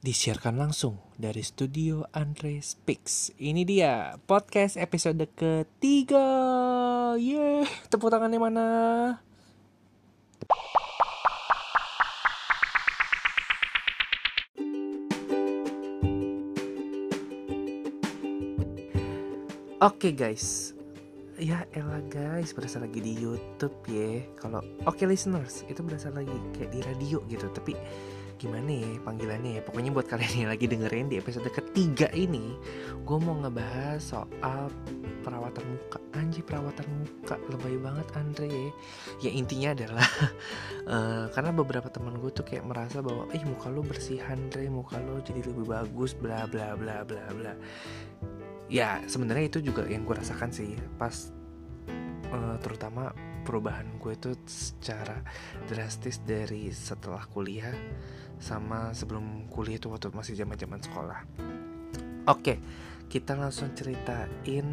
Disiarkan langsung dari studio Andre Speaks. Ini dia podcast episode ketiga. Yeay, tepuk tangannya mana? Oke guys, ya elah guys berasa lagi di YouTube ya. Kalau oke listeners itu berasa lagi kayak di radio gitu. Tapi gimana ya panggilannya ya? Pokoknya buat kalian yang lagi dengerin di episode ketiga ini gue mau ngebahas soal perawatan muka. Anjir perawatan muka. Lebay banget Andre. Ya intinya adalah uh, karena beberapa teman gue tuh kayak merasa bahwa ih muka lo bersih Andre. Muka lo jadi lebih bagus bla bla bla bla bla. Ya sebenarnya itu juga yang gue rasakan sih. Pas uh, terutama perubahan gue itu secara drastis dari setelah kuliah sama sebelum kuliah itu waktu masih zaman zaman sekolah. Oke, kita langsung ceritain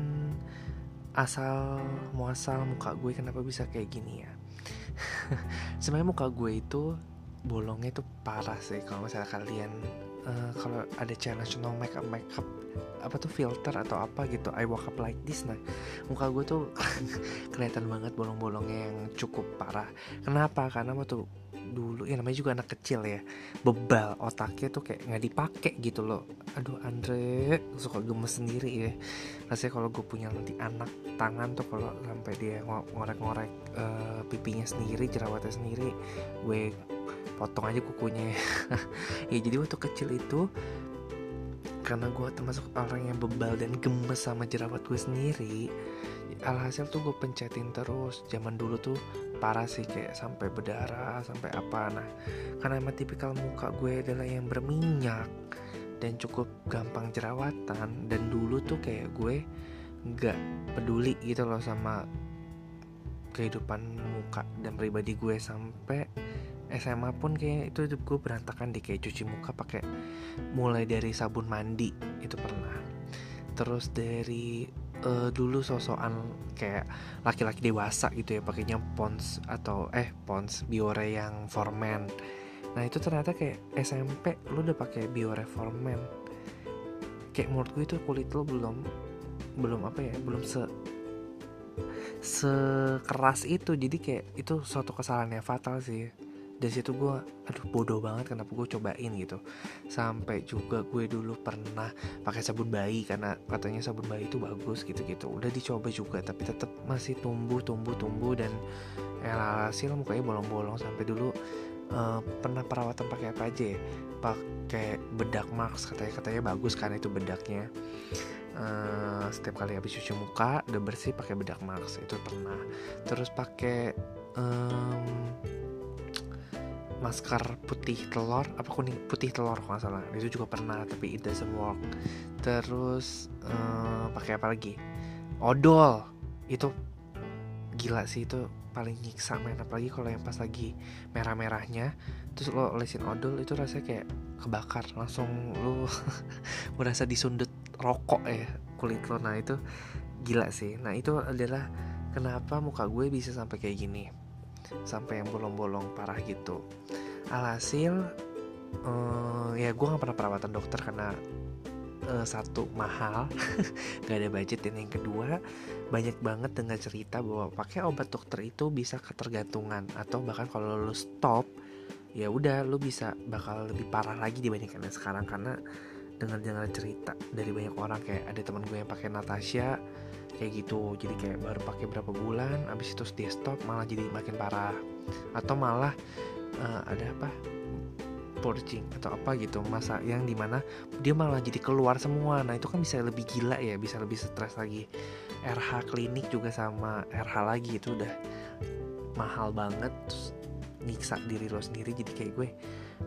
asal muasal muka gue kenapa bisa kayak gini ya. Sebenarnya muka gue itu bolongnya itu parah sih kalau misalnya kalian uh, kalau ada challenge no makeup makeup apa tuh filter atau apa gitu I woke up like this nah muka gue tuh kelihatan banget bolong-bolongnya yang cukup parah kenapa karena waktu dulu ya namanya juga anak kecil ya bebal otaknya tuh kayak nggak dipakai gitu loh. Aduh Andre suka gemes sendiri ya. Rasanya kalau gue punya nanti anak tangan tuh kalau sampai dia ngorek-ngorek uh, pipinya sendiri jerawatnya sendiri gue potong aja kukunya. Ya jadi waktu kecil itu karena gue termasuk orang yang bebal dan gemes sama jerawat gue sendiri. Alhasil tuh gue pencetin terus. Zaman dulu tuh parah sih kayak sampai berdarah sampai apa. Nah karena emang tipikal muka gue adalah yang berminyak dan cukup gampang jerawatan dan dulu tuh kayak gue nggak peduli gitu loh sama kehidupan muka dan pribadi gue sampai SMA pun kayak itu hidup gue berantakan di kayak cuci muka pakai mulai dari sabun mandi itu pernah. Terus dari uh, dulu sosokan kayak laki-laki dewasa gitu ya pakainya pons atau eh pons biore yang formen. Nah itu ternyata kayak SMP lu udah pakai biore formen. Kayak menurut gue itu kulit lo belum belum apa ya belum se sekeras itu. Jadi kayak itu suatu kesalahan yang fatal sih dari situ gue aduh bodoh banget kenapa gue cobain gitu. Sampai juga gue dulu pernah pakai sabun bayi karena katanya sabun bayi itu bagus gitu gitu udah dicoba juga tapi tetap masih tumbuh tumbuh tumbuh dan ya hasil mukanya bolong-bolong. Sampai dulu uh, pernah perawatan pakai apa aja ya? Pakai bedak max katanya katanya bagus kan itu bedaknya. Uh, setiap kali habis cuci muka udah bersih pakai bedak max itu pernah. Terus pakai um, masker putih telur apa kuning putih telur kalau salah. Itu juga pernah tapi it doesn't work. Terus uh, pakai apa lagi? Odol. Itu gila sih itu paling nyiksa main apalagi kalau yang pas lagi merah-merahnya terus lo olesin odol itu rasanya kayak kebakar. Langsung lo merasa disundut rokok ya kulit lo. Nah itu gila sih. Nah itu adalah kenapa muka gue bisa sampai kayak gini sampai yang bolong-bolong parah gitu. Alhasil uh, ya gue nggak pernah perawatan dokter karena uh, satu mahal. Nggak ada budget. Dan yang kedua banyak banget dengar cerita bahwa pakai obat dokter itu bisa ketergantungan atau bahkan kalau lo stop ya udah lo bisa bakal lebih parah lagi dibandingkan yang sekarang. Karena dengar dengar cerita dari banyak orang kayak ada teman gue yang pakai Natasha kayak gitu. Jadi kayak baru pakai berapa bulan abis itu dia stop malah jadi makin parah. Atau malah uh, ada apa? Purging atau apa gitu masa yang di mana dia malah jadi keluar semua. Nah itu kan bisa lebih gila ya bisa lebih stres lagi. RH klinik juga sama RH lagi itu udah mahal banget. Terus nyiksa diri lo sendiri jadi kayak gue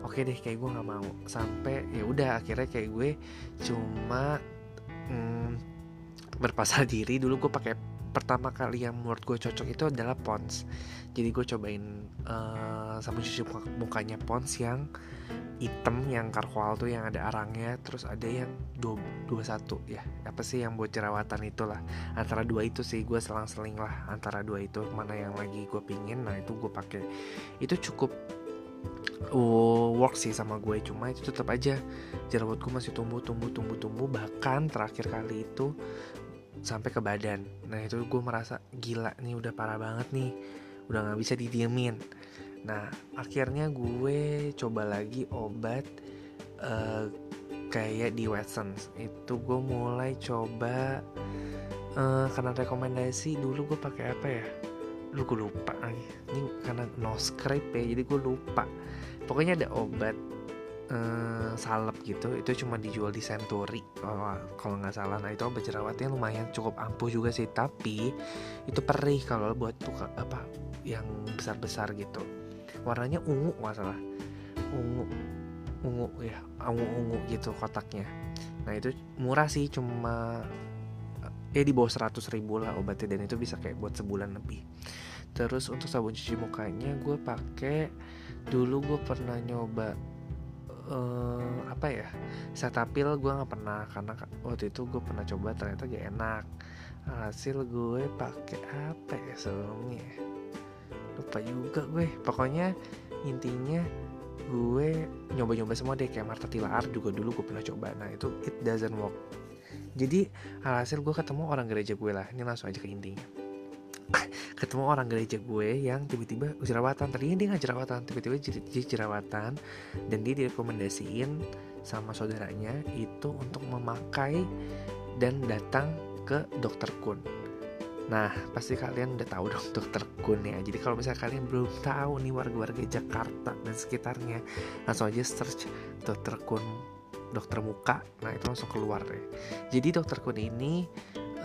oke okay deh kayak gue nggak mau. Sampai ya udah akhirnya kayak gue cuma hmm, berpasal diri. Dulu gue pakai pertama kali yang menurut gue cocok itu adalah Pons. Jadi gue cobain uh, sabun cuci mukanya Pons yang hitam yang karkoal tuh yang ada arangnya. Terus ada yang dua, dua satu ya. Apa sih yang buat jerawatan itulah. Antara dua itu sih gue selang-seling lah antara dua itu. Mana yang lagi gue pingin nah itu gue pakai. Itu cukup uh, work sih sama gue cuma itu tetap aja jerawatku masih tumbuh tumbuh tumbuh tumbuh. Bahkan terakhir kali itu sampai ke badan. Nah itu gue merasa gila nih udah parah banget nih. Udah nggak bisa didiemin. Nah akhirnya gue coba lagi obat uh, kayak di Watsons. Itu gue mulai coba uh, karena rekomendasi dulu gue pakai apa ya? Lu gue lupa ini karena no script ya jadi gue lupa. Pokoknya ada obat uh, salep gitu itu cuma dijual di Century. Oh, kalau nggak salah. Nah itu obat jerawatnya lumayan cukup ampuh juga sih. Tapi itu perih kalau buat tuh apa yang besar besar gitu. Warnanya ungu nggak ungu ungu ya ungu ungu gitu kotaknya. Nah itu murah sih cuma ya di bawah 100 ribu lah obatnya. Dan itu bisa kayak buat sebulan lebih. Terus untuk sabun cuci mukanya gue pakai dulu gue pernah nyoba uh, apa ya setapil gue nggak pernah karena waktu itu gue pernah coba ternyata gak enak. Hasil gue pakai apa ya sebelumnya lupa juga gue. Pokoknya intinya gue nyoba-nyoba semua deh kayak Marta Tilaar juga dulu gue pernah coba. Nah itu it doesn't work. Jadi alhasil gue ketemu orang gereja gue lah. Ini langsung aja ke intinya ketemu orang gereja gue yang tiba-tiba jerawatan. Tadinya dia nggak jerawatan tiba-tiba jadi, jerawatan. Dan dia direkomendasiin sama saudaranya itu untuk memakai dan datang ke dokter kun. Nah, pasti kalian udah tahu dong dokter Kun ya. Jadi kalau misalnya kalian belum tahu nih warga-warga Jakarta dan sekitarnya, langsung aja search dokter Kun dokter muka. Nah itu langsung keluar deh. Jadi dokter kun ini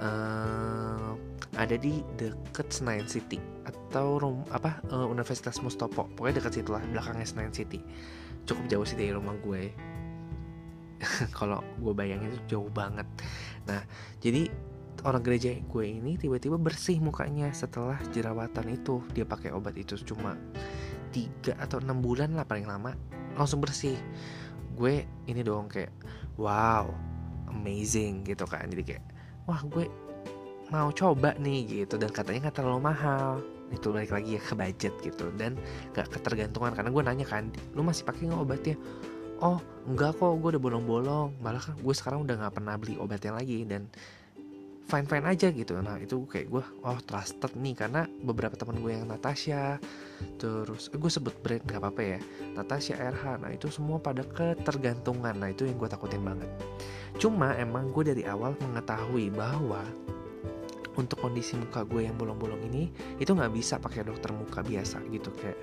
uh, ada di deket Senayan City atau rum apa uh, Universitas Mustopo. Pokoknya deket situ lah belakangnya Senayan City. Cukup jauh sih dari rumah gue. Kalau gue bayangin itu jauh banget. Nah jadi orang gereja gue ini tiba-tiba bersih mukanya setelah jerawatan itu. Dia pakai obat itu cuma tiga atau enam bulan lah paling lama langsung bersih. Gue ini dong kayak wow amazing gitu kan. Jadi kayak wah gue mau coba nih gitu. Dan katanya nggak terlalu mahal. Itu balik lagi ya ke budget gitu. Dan gak ketergantungan. Karena gue nanya kan lu masih pakai nggak obatnya? Oh enggak kok. Gue udah bolong-bolong. Malah kan gue sekarang udah nggak pernah beli obatnya lagi. Dan fine fine aja gitu. Nah itu kayak gue oh trusted nih. Karena beberapa teman gue yang Natasha terus eh, gue sebut brand nggak apa-apa ya. Natasha RH nah itu semua pada ketergantungan. Nah itu yang gue takutin banget. Cuma emang gue dari awal mengetahui bahwa untuk kondisi muka gue yang bolong-bolong ini itu nggak bisa pakai dokter muka biasa gitu kayak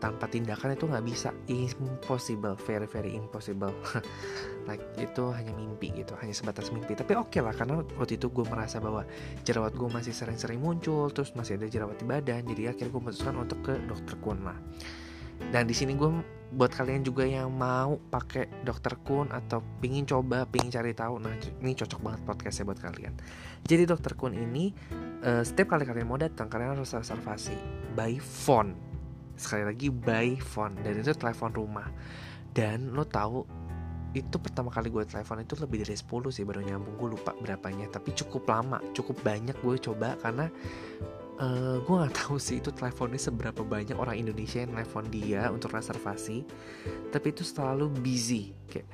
tanpa tindakan itu nggak bisa. Impossible very very impossible. Like itu hanya mimpi gitu hanya sebatas mimpi. Tapi oke okay lah karena waktu itu gue merasa bahwa jerawat gue masih sering-sering muncul terus masih ada jerawat di badan jadi akhirnya gue memutuskan untuk ke dokter kun lah dan di sini gue buat kalian juga yang mau pakai dokter kun atau pingin coba pingin cari tahu nah ini cocok banget podcastnya buat kalian. Jadi dokter kun ini uh, setiap kali kalian mau datang kalian harus reservasi by phone. Sekali lagi by phone. Dan itu telepon rumah. Dan lo tahu itu pertama kali gue telepon itu lebih dari 10 sih baru nyambung. Gue lupa berapanya tapi cukup lama cukup banyak gue coba. Karena uh, gue nggak tahu sih itu teleponnya seberapa banyak orang Indonesia yang telepon dia untuk reservasi tapi itu selalu busy. Kayak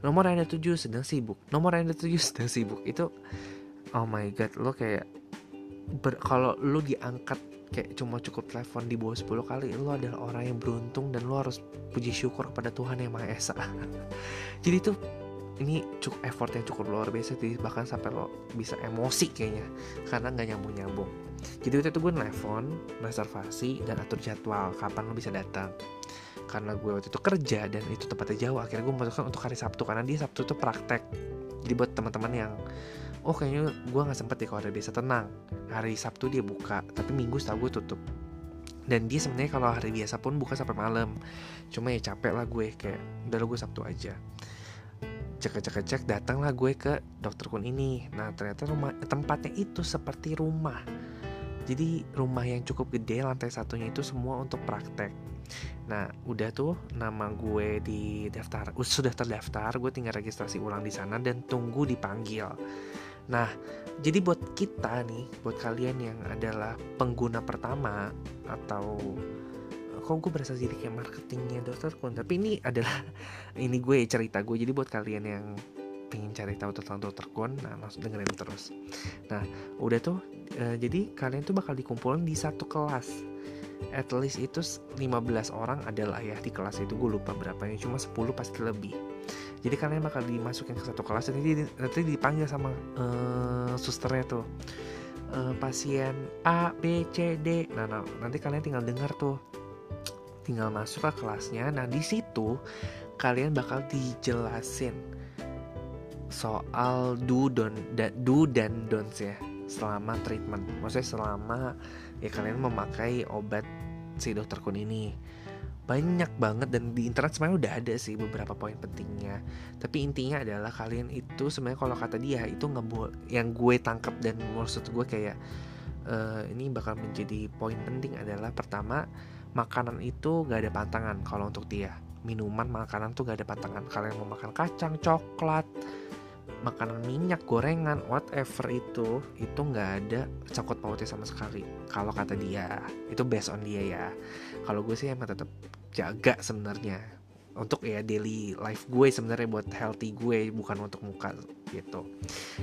nomor yang tujuh sedang sibuk. Nomor yang tujuh sedang sibuk. Itu oh my god lo kayak kalau lo diangkat kayak cuma cukup telepon di bawah 10 kali lo adalah orang yang beruntung dan lo harus puji syukur kepada Tuhan yang Maha Esa. Jadi tuh ini cukup effort yang cukup luar biasa sih bahkan sampai lo bisa emosi kayaknya karena nggak nyambung nyambung jadi waktu itu gue nelfon reservasi dan atur jadwal kapan lo bisa datang. Karena gue waktu itu kerja dan itu tempatnya jauh akhirnya gue memutuskan untuk hari Sabtu karena dia Sabtu itu praktek. Jadi buat teman-teman yang oh kayaknya gue nggak sempet ya kalau ada biasa tenang. Hari Sabtu dia buka tapi Minggu setahu gue tutup. Dan dia sebenarnya kalau hari biasa pun buka sampai malam. Cuma ya capek lah gue kayak udah gue Sabtu aja cek cek cek datanglah gue ke dokter kun ini. Nah ternyata rumah tempatnya itu seperti rumah. Jadi rumah yang cukup gede lantai satunya itu semua untuk praktek. Nah, udah tuh nama gue di daftar, sudah terdaftar, gue tinggal registrasi ulang di sana dan tunggu dipanggil. Nah, jadi buat kita nih, buat kalian yang adalah pengguna pertama atau kok gue berasa jadi kayak marketingnya dokter kun. Tapi ini adalah ini gue cerita gue. Jadi buat kalian yang pengen cari tahu tentang dokter kun nah langsung dengerin terus. Nah udah tuh uh, jadi kalian tuh bakal dikumpulin di satu kelas. At least itu 15 orang adalah ya di kelas itu. Gue lupa berapa berapanya cuma 10 pasti lebih. Jadi kalian bakal dimasukin ke satu kelas nanti, nanti dipanggil sama uh, susternya tuh. Uh, pasien A B C D. Nah, nah nanti kalian tinggal dengar tuh tinggal masuk ke kelasnya nah di situ kalian bakal dijelasin soal do don da, do dan don'ts ya selama treatment. Maksudnya selama ya kalian memakai obat si dokter kun ini. Banyak banget dan di internet sebenarnya udah ada sih beberapa poin pentingnya. Tapi intinya adalah kalian itu sebenarnya kalau kata dia itu nggak yang gue tangkap dan maksud gue kayak uh, ini bakal menjadi poin penting adalah pertama makanan itu gak ada pantangan. Kalau untuk dia minuman makanan tuh gak ada pantangan. Kalian mau makan kacang coklat makanan minyak gorengan whatever itu itu nggak ada cangkut pautnya sama sekali. Kalau kata dia itu based on dia ya. Kalau gue sih emang tetap jaga sebenarnya. Untuk ya daily life gue sebenarnya buat healthy gue bukan untuk muka gitu.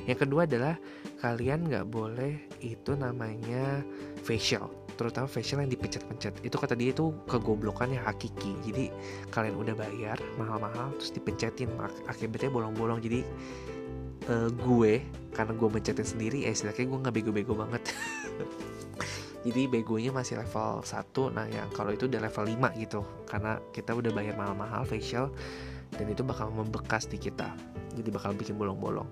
Yang kedua adalah kalian nggak boleh itu namanya facial, terutama facial yang dipencet-pencet. Itu kata dia itu kegoblokan yang hakiki. Jadi kalian udah bayar mahal-mahal terus dipencetin akibatnya bolong-bolong. Jadi uh, gue karena gue mencetin sendiri, ya istilahnya gue nggak bego-bego banget. jadi begonya masih level 1 nah yang kalau itu udah level 5 gitu karena kita udah bayar mahal-mahal facial dan itu bakal membekas di kita jadi bakal bikin bolong-bolong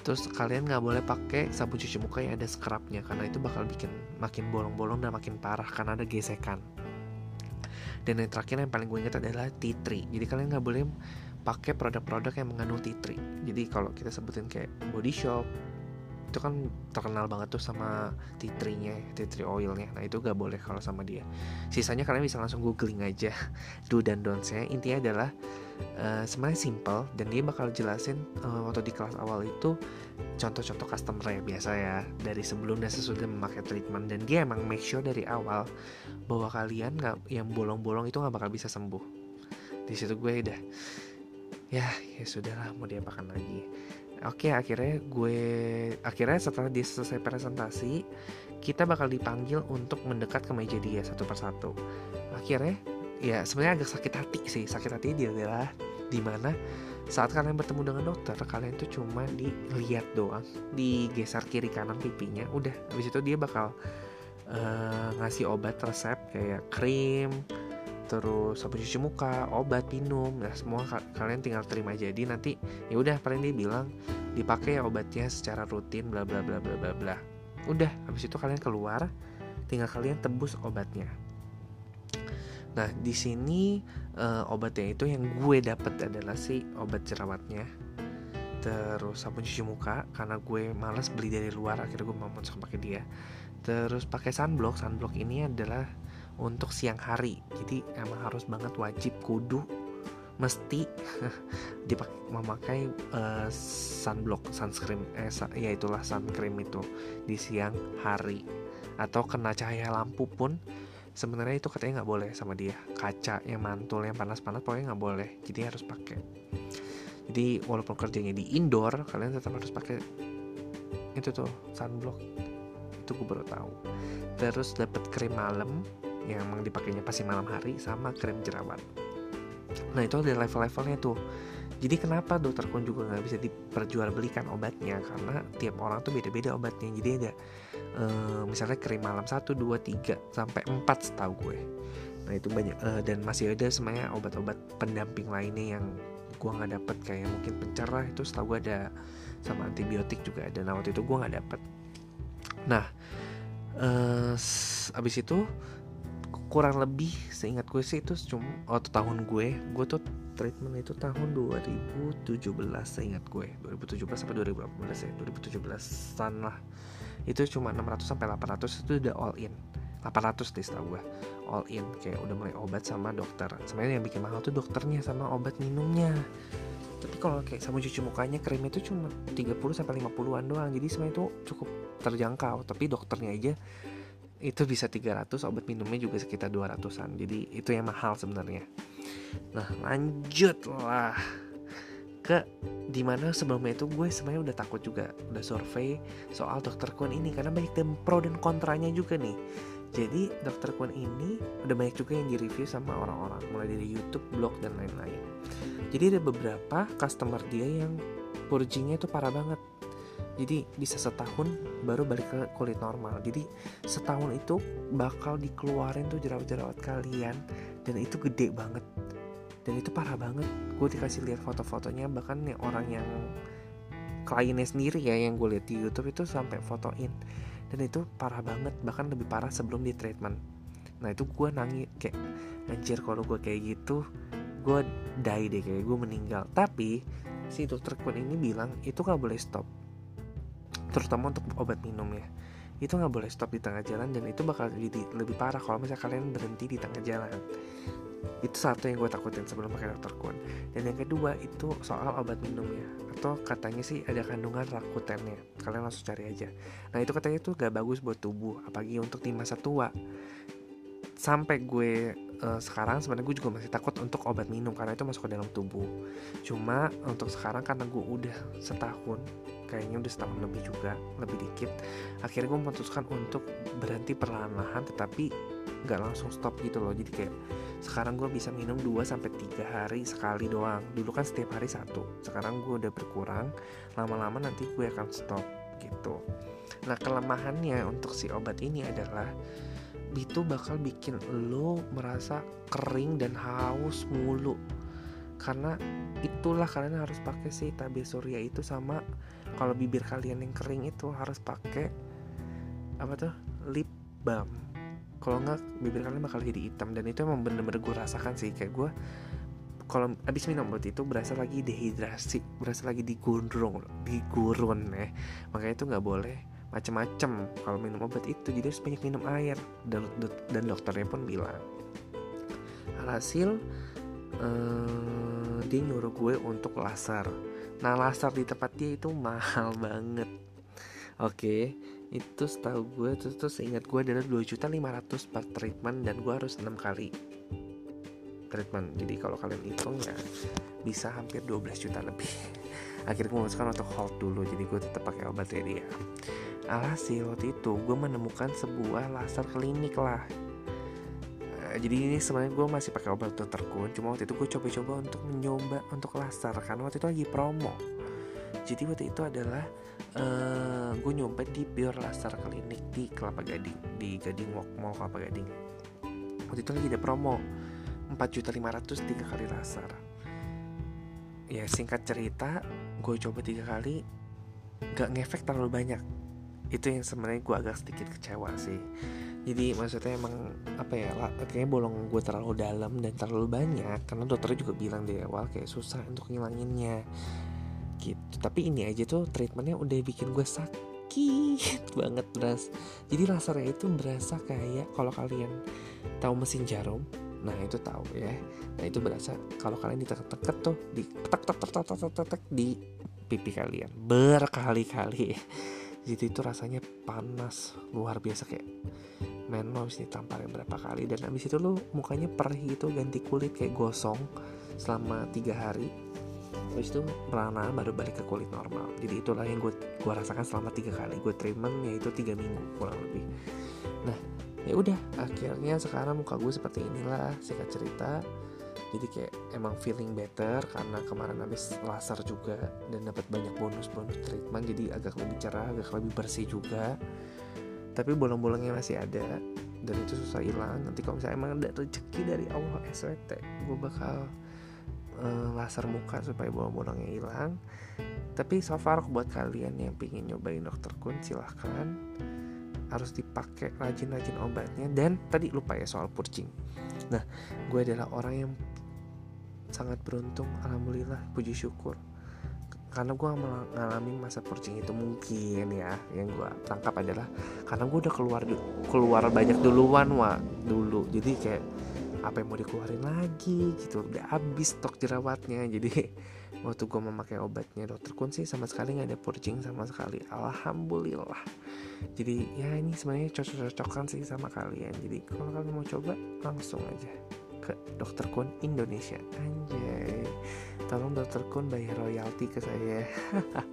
terus kalian nggak boleh pakai sabun cuci muka yang ada scrubnya karena itu bakal bikin makin bolong-bolong dan makin parah karena ada gesekan dan yang terakhir yang paling gue ingat adalah tea tree jadi kalian nggak boleh pakai produk-produk yang mengandung tea tree jadi kalau kita sebutin kayak body shop itu kan terkenal banget tuh sama tea tree-nya, tea tree oilnya. Nah itu gak boleh kalau sama dia. Sisanya kalian bisa langsung googling aja do dan don'ts-nya. Intinya adalah uh, sebenarnya simple dan dia bakal jelasin uh, waktu di kelas awal itu contoh-contoh customer ya biasa ya dari sebelum dan sesudah memakai treatment dan dia emang make sure dari awal bahwa kalian nggak yang bolong-bolong itu nggak bakal bisa sembuh. Di situ gue udah ya ya sudahlah mau diapakan lagi Oke, akhirnya gue akhirnya setelah dia selesai presentasi, kita bakal dipanggil untuk mendekat ke meja dia satu persatu. Akhirnya ya sebenarnya agak sakit hati sih. Sakit hati dia adalah di mana saat kalian bertemu dengan dokter, kalian tuh cuma dilihat doang, digeser kiri kanan pipinya, udah. Habis itu dia bakal uh, ngasih obat resep kayak krim, terus sabun cuci muka, obat, minum, ya semua kalian tinggal terima jadi nanti ya udah paling dia bilang dipakai ya obatnya secara rutin bla bla bla bla bla bla. Udah, habis itu kalian keluar, tinggal kalian tebus obatnya. Nah, di sini uh, obatnya itu yang gue dapet adalah si obat jerawatnya. Terus sabun cuci muka karena gue males beli dari luar akhirnya gue mau masuk pakai dia. Terus pakai sunblock. Sunblock ini adalah untuk siang hari jadi emang harus banget wajib kudu mesti dipakai memakai uh, sunblock sunscreen eh ya itulah sun cream itu di siang hari atau kena cahaya lampu pun sebenarnya itu katanya nggak boleh sama dia. Kaca yang mantul yang panas-panas pokoknya nggak boleh. Jadi harus pakai. Jadi walaupun kerjanya di indoor kalian tetap harus pakai itu tuh sunblock. Itu gue baru tahu. Terus dapat krim malam yang emang dipakainya pasti malam hari sama krim jerawat. Nah itu ada level-levelnya tuh. Jadi kenapa dokter kun juga nggak bisa diperjualbelikan obatnya? Karena tiap orang tuh beda-beda obatnya. Jadi ada uh, misalnya krim malam 1, 2, 3 sampai 4 setahu gue. Nah itu banyak. Uh, dan masih ada semuanya obat-obat pendamping lainnya yang gue nggak dapet. Kayak mungkin pencerah itu setahu gue ada sama antibiotik juga ada. Nah waktu itu gue nggak dapet. Nah uh, abis itu kurang lebih seingat gue sih itu cuma waktu tahun gue gue tuh treatment itu tahun 2017 seingat gue. 2017 sampai 2018 ya 2017an lah. Itu cuma 600 sampai 800 itu udah all in. 800 deh setahu gue all in. Kayak udah mulai obat sama dokter. Sebenarnya yang bikin mahal tuh dokternya sama obat minumnya. Tapi kalau kayak sabun cuci mukanya krim itu cuma 30 sampai 50-an doang. Jadi sebenarnya itu cukup terjangkau. Tapi dokternya aja itu bisa 300 obat minumnya juga sekitar 200an jadi itu yang mahal sebenarnya. Nah lanjut lah ke di mana sebelumnya itu gue sebenarnya udah takut juga. Udah survei soal dokter Kun ini karena banyak dan pro dan kontranya juga nih. Jadi dokter Kun ini udah banyak juga yang direview sama orang-orang. Mulai dari YouTube, blog dan lain-lain. Jadi ada beberapa customer dia yang purgingnya itu parah banget jadi bisa setahun baru balik ke kulit normal. Jadi setahun itu bakal dikeluarin tuh jerawat-jerawat kalian dan itu gede banget. Dan itu parah banget. Gue dikasih lihat foto-fotonya bahkan yang orang yang kliennya sendiri ya yang gue lihat di YouTube itu sampai fotoin. Dan itu parah banget bahkan lebih parah sebelum di treatment. Nah itu gue nangis kayak anjir kalau gue kayak gitu gue die deh kayak gue meninggal. Tapi si dokter Kun ini bilang itu gak boleh stop terutama untuk obat minum ya. Itu nggak boleh stop di tengah jalan dan itu bakal jadi lebih parah kalau misalnya kalian berhenti di tengah jalan. Itu satu yang gue takutin sebelum pakai dokter kun. Dan yang kedua itu soal obat minum ya. Atau katanya sih ada kandungan rakutennya. Kalian langsung cari aja. Nah itu katanya tuh gak bagus buat tubuh apalagi untuk di masa tua. Sampai gue uh, sekarang sebenarnya gue juga masih takut untuk obat minum karena itu masuk ke dalam tubuh. Cuma untuk sekarang karena gue udah setahun kayaknya udah setahun lebih juga lebih dikit. Akhirnya gue memutuskan untuk berhenti perlahan-lahan tetapi nggak langsung stop gitu loh. Jadi kayak sekarang gue bisa minum 2 sampai tiga hari sekali doang. Dulu kan setiap hari satu sekarang gue udah berkurang. Lama-lama nanti gue akan stop gitu. Nah kelemahannya untuk si obat ini adalah itu bakal bikin lo merasa kering dan haus mulu. Karena itulah kalian harus pakai si tabir surya itu sama kalau bibir kalian yang kering itu harus pakai apa tuh lip balm. Kalau nggak bibir kalian bakal jadi hitam. Dan itu emang bener-bener gue rasakan sih. Kayak gue kalau abis minum obat itu berasa lagi dehidrasi berasa lagi digurung digurun ya. Makanya itu nggak boleh macem-macem kalau minum obat itu. Jadi harus banyak minum air. Dan dan dokternya pun bilang alhasil uh, dia nyuruh gue untuk laser nah laser di tempat dia itu mahal banget. Oke okay, itu setahu gue terus terus ingat gue adalah dua juta lima ratus per treatment dan gue harus enam kali treatment. Jadi kalau kalian hitung ya bisa hampir 12 juta lebih. Akhirnya gue memutuskan untuk hold dulu jadi gue tetap pakai obatnya dia. Alhasil waktu itu gue menemukan sebuah laser klinik lah jadi ini sebenarnya gue masih pakai obat dokter kun cuma waktu itu gue coba-coba untuk mencoba untuk laser karena waktu itu lagi promo. Jadi waktu itu adalah uh, gue nyoba di Pure Laser Klinik di Kelapa Gading di Gading Walk Mall Kelapa Gading. Waktu itu lagi ada promo 4 juta 500 tiga kali laser. Ya singkat cerita gue coba tiga kali gak ngefek terlalu banyak. Itu yang sebenarnya gue agak sedikit kecewa sih jadi maksudnya emang apa ya kayaknya bolong gue terlalu dalam dan terlalu banyak karena dokternya juga bilang di awal kayak susah untuk ngilanginnya. Gitu. Tapi ini aja tuh treatmentnya udah bikin gue sakit banget beras jadi lasernya itu berasa kayak kalau kalian tahu mesin jarum nah itu tahu ya. Nah itu berasa kalau kalian ditekan-tekan tuh di tek tek tek tek tek tek di pipi kalian. Berkali-kali jadi itu rasanya panas luar biasa kayak men lo ditamparin berapa kali. Dan abis itu lo mukanya perih gitu ganti kulit kayak gosong selama tiga hari. Habis itu merana baru balik ke kulit normal. Jadi itulah yang gue gue rasakan selama tiga kali. Gue treatment yaitu tiga minggu kurang lebih. Nah ya udah akhirnya sekarang muka gue seperti inilah singkat cerita jadi kayak emang feeling better karena kemarin habis laser juga dan dapat banyak bonus-bonus treatment jadi agak lebih cerah agak lebih bersih juga. Tapi bolong-bolongnya masih ada dan itu susah hilang. Nanti kalau misalnya emang ada rezeki dari Allah SWT gue bakal uh, laser muka supaya bolong-bolongnya hilang. Tapi so far buat kalian yang pingin nyobain dokter kun silahkan. Harus dipakai rajin-rajin obatnya. Dan tadi lupa ya soal purcing nah gue adalah orang yang sangat beruntung alhamdulillah puji syukur. Karena gue mengalami masa purcing itu mungkin ya yang gue tangkap adalah karena gue udah keluar keluar banyak duluan wa dulu. Jadi kayak apa yang mau dikeluarin lagi gitu udah habis stok jerawatnya. Jadi waktu gue memakai obatnya dokter Kun sih sama sekali nggak ada purging sama sekali. Alhamdulillah. Jadi ya ini sebenarnya cocok-cocokan sih sama kalian. Jadi kalau kalian mau coba langsung aja ke dokter Kun Indonesia. Anjay. Tolong dokter Kun bayar royalti ke saya.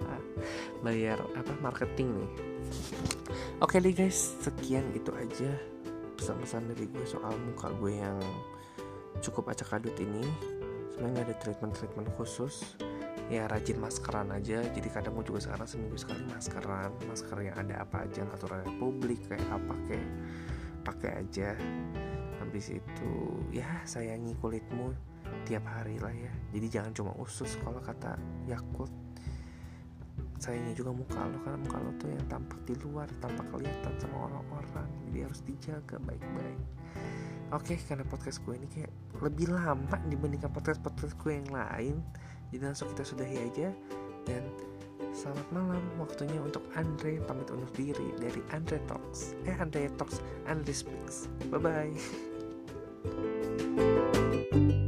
Bayar apa marketing nih. Oke deh guys. Sekian itu aja pesan-pesan dari gue soal muka gue yang cukup acak adut ini. Sebenarnya nggak ada treatment treatment khusus. Ya rajin maskeran aja. Jadi kadang gue juga sekarang seminggu sekali maskeran. Masker yang ada apa aja aturan publik kayak apa kayak pakai aja habis itu ya sayangi kulitmu tiap hari lah ya. Jadi jangan cuma usus kalau kata Yakult sayangi juga muka lo karena muka lo tuh yang tampak di luar tampak kelihatan sama orang-orang. Jadi harus dijaga baik-baik. Oke karena podcast gue ini kayak lebih lama dibandingkan podcast-podcast gue yang lain. Jadi langsung kita sudahi aja. Dan selamat malam waktunya untuk Andre pamit undur diri dari Andre Talks. Eh Andre Talks Andre Speaks. Bye bye Thank you.